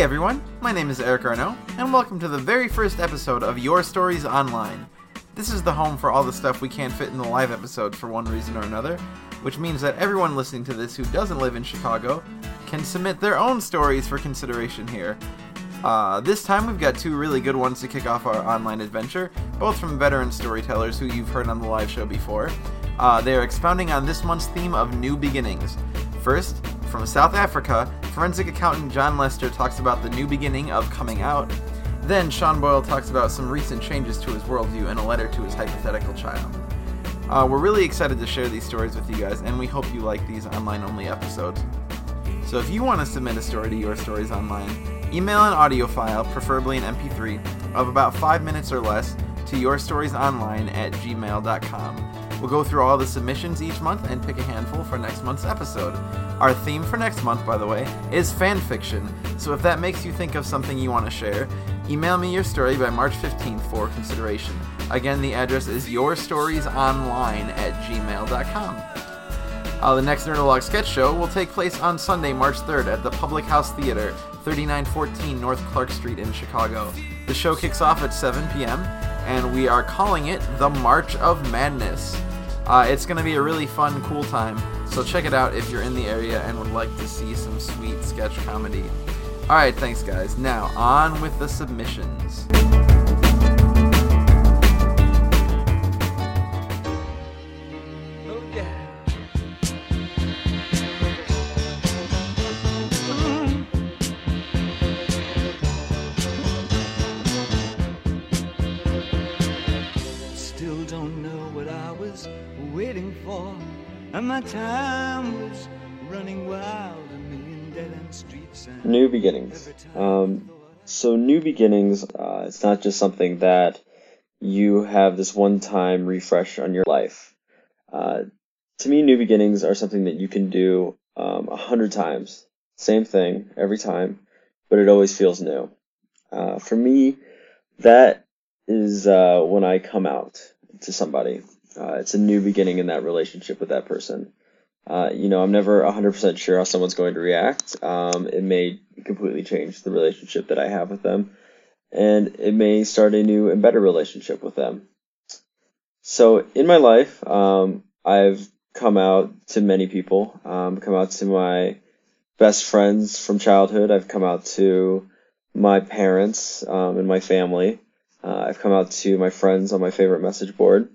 Hey everyone, my name is Eric Garneau, and welcome to the very first episode of Your Stories Online. This is the home for all the stuff we can't fit in the live episodes for one reason or another, which means that everyone listening to this who doesn't live in Chicago can submit their own stories for consideration here. Uh, this time we've got two really good ones to kick off our online adventure, both from veteran storytellers who you've heard on the live show before. Uh, they are expounding on this month's theme of new beginnings. First, from South Africa, forensic accountant Jon Lester talks about the new beginning of coming out. Then Shawn Boyle talks about some recent changes to his worldview in a letter to his hypothetical child. Uh, we're really excited to share these stories with you guys, and we hope you like these online only episodes. So if you want to submit a story to Your Stories Online, email an audio file, preferably an MP3, of about 5 minutes or less to yourstoriesonline at gmail.com. We'll go through all the submissions each month and pick a handful for next month's episode. Our theme for next month, by the way, is fan fiction, so if that makes you think of something you want to share, email me your story by March 15th for consideration. Again, the address is yourstoriesonline at gmail.com. Uh, the next Nerdologue sketch show will take place on Sunday, March 3rd at the Public House Theater, 3914 North Clark Street in Chicago. The show kicks off at 7 p.m., and we are calling it The March of Madness. Uh, it's going to be a really fun, cool time, so check it out if you're in the area and would like to see some sweet sketch comedy. Alright, thanks guys. Now, on with the submissions. My time was running wild, a million dead end streets. And New beginnings. Um, so new beginnings, uh, it's not just something that you have this one-time refresh on your life. Uh, to me, new beginnings are something that you can do um, a hundred times, same thing every time, but it always feels new. Uh, for me, that is uh, when I come out to somebody. Uh, it's a new beginning in that relationship with that person. Uh, you know, I'm never 100% sure how someone's going to react. Um, it may completely change the relationship that I have with them, and it may start a new and better relationship with them. So, in my life, um, I've come out to many people. Um, come out to my best friends from childhood. I've come out to my parents um, and my family. Uh, I've come out to my friends on my favorite message board.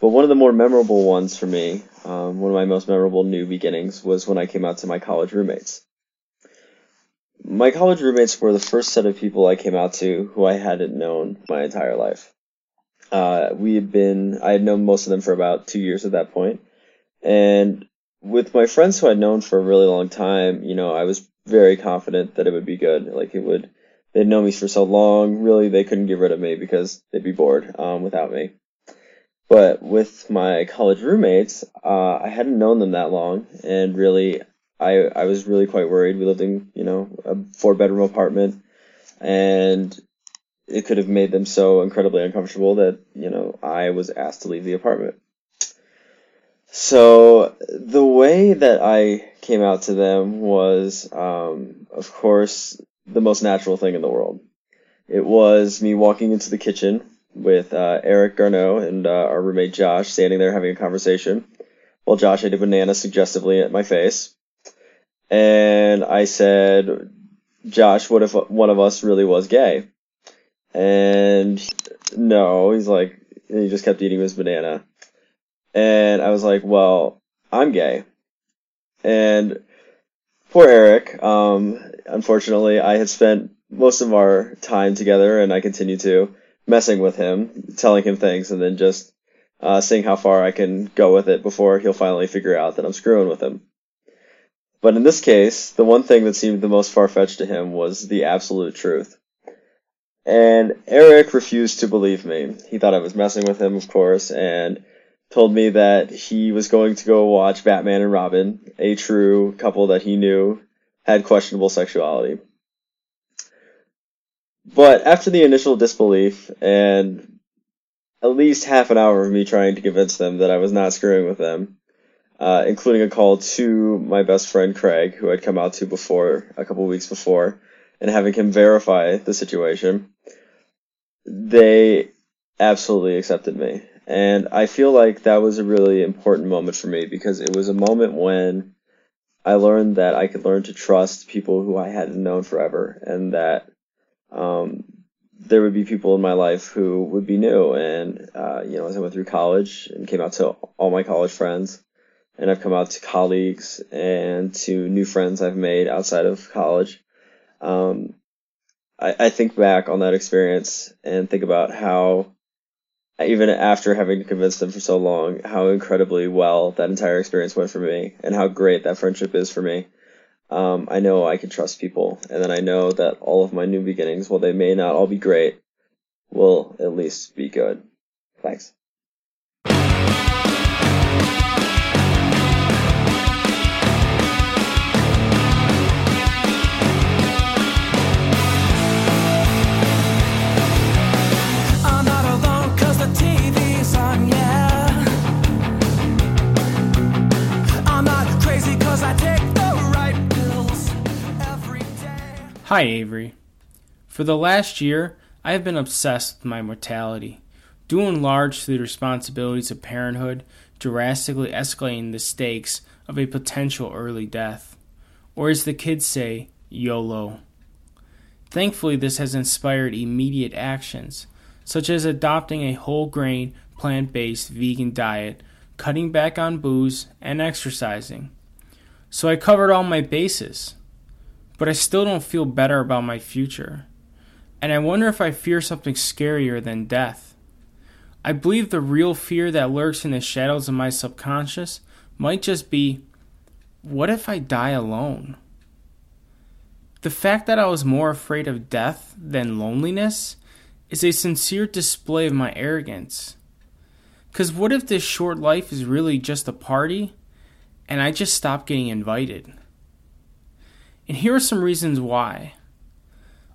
But one of the more memorable ones for me, um, one of my most memorable new beginnings, was when I came out to my college roommates. My college roommates were the first set of people I came out to who I hadn't known my entire life. Uh, we had been, I had known most of them for about two years at that point. and with my friends who I'd known for a really long time, you know, I was very confident that it would be good. Like it would, they'd known me for so long, really they couldn't get rid of me because they'd be bored um, without me. But with my college roommates, uh, I hadn't known them that long, and really, I I was really quite worried. We lived in you know a four bedroom apartment, and it could have made them so incredibly uncomfortable that you know I was asked to leave the apartment. So the way that I came out to them was, um, of course, the most natural thing in the world. It was me walking into the kitchen with uh, Eric Garneau and uh, our roommate Josh standing there having a conversation, while Josh ate a banana suggestively at my face. And I said, Josh, what if one of us really was gay? And no, he's like, he just kept eating his banana. And I was like, well, I'm gay. And poor Eric, um, unfortunately, I had spent most of our time together, and I continue to, messing with him, telling him things, and then just uh, seeing how far I can go with it before he'll finally figure out that I'm screwing with him. But in this case, the one thing that seemed the most far fetched to him was the absolute truth. And Eric refused to believe me. He thought I was messing with him, of course, and told me that he was going to go watch Batman and Robin, a true couple that he knew had questionable sexuality. But after the initial disbelief and at least half an hour of me trying to convince them that I was not screwing with them, uh, including a call to my best friend Craig, who I'd come out to before a couple weeks before, and having him verify the situation, they absolutely accepted me. And I feel like that was a really important moment for me because it was a moment when I learned that I could learn to trust people who I hadn't known forever and that um, there would be people in my life who would be new. And, uh, you know, as I went through college and came out to all my college friends, and I've come out to colleagues and to new friends I've made outside of college, um, I, I think back on that experience and think about how, even after having to convince them for so long, how incredibly well that entire experience went for me and how great that friendship is for me. Um, I know I can trust people, and then I know that all of my new beginnings, while they may not all be great, will at least be good. Thanks. Hi, Avery. For the last year, I have been obsessed with my mortality, due in large to the responsibilities of parenthood drastically escalating the stakes of a potential early death. Or as the kids say, YOLO. Thankfully, this has inspired immediate actions, such as adopting a whole grain, plant based vegan diet, cutting back on booze, and exercising. So I covered all my bases. But I still don't feel better about my future. And I wonder if I fear something scarier than death. I believe the real fear that lurks in the shadows of my subconscious might just be what if I die alone? The fact that I was more afraid of death than loneliness is a sincere display of my arrogance. Because what if this short life is really just a party and I just stop getting invited? And here are some reasons why.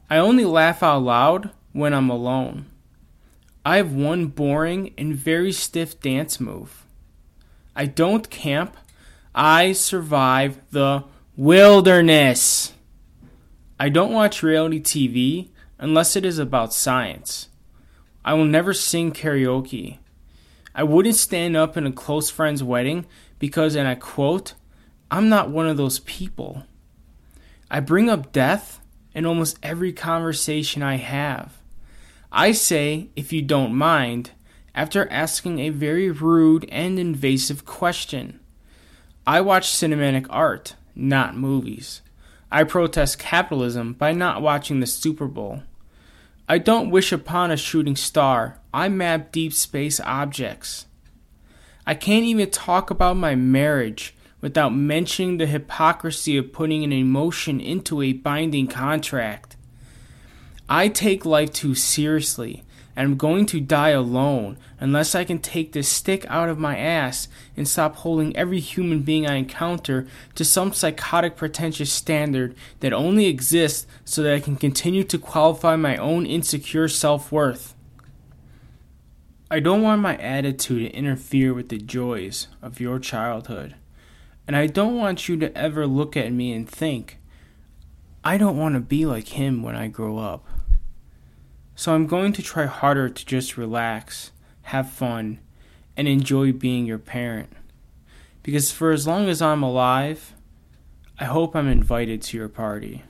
I only laugh out loud when I'm alone. I have one boring and very stiff dance move. I don't camp. I survive the wilderness. I don't watch reality TV unless it is about science. I will never sing karaoke. I wouldn't stand up in a close friend's wedding because, and I quote, I'm not one of those people. I bring up death in almost every conversation I have. I say, if you don't mind, after asking a very rude and invasive question. I watch cinematic art, not movies. I protest capitalism by not watching the Super Bowl. I don't wish upon a shooting star. I map deep space objects. I can't even talk about my marriage without mentioning the hypocrisy of putting an emotion into a binding contract. I take life too seriously, and I'm going to die alone unless I can take this stick out of my ass and stop holding every human being I encounter to some psychotic pretentious standard that only exists so that I can continue to qualify my own insecure self worth. I don't want my attitude to interfere with the joys of your childhood. And I don't want you to ever look at me and think, I don't want to be like him when I grow up. So I'm going to try harder to just relax, have fun, and enjoy being your parent. Because for as long as I'm alive, I hope I'm invited to your party.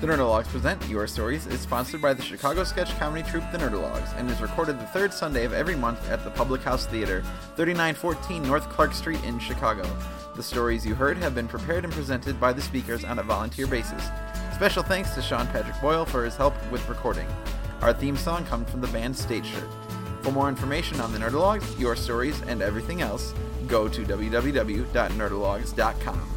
The Nerdologues Present Your Stories is sponsored by the Chicago sketch comedy troupe The Nerdologues and is recorded the third Sunday of every month at the Public House Theater, 3914 North Clark Street in Chicago. The stories you heard have been prepared and presented by the speakers on a volunteer basis. Special thanks to Shawn Patrick Boyle for his help with recording. Our theme song comes from the band State Shirt. For more information on the Nerdologues, your stories, and everything else, go to www.nerdologues.com.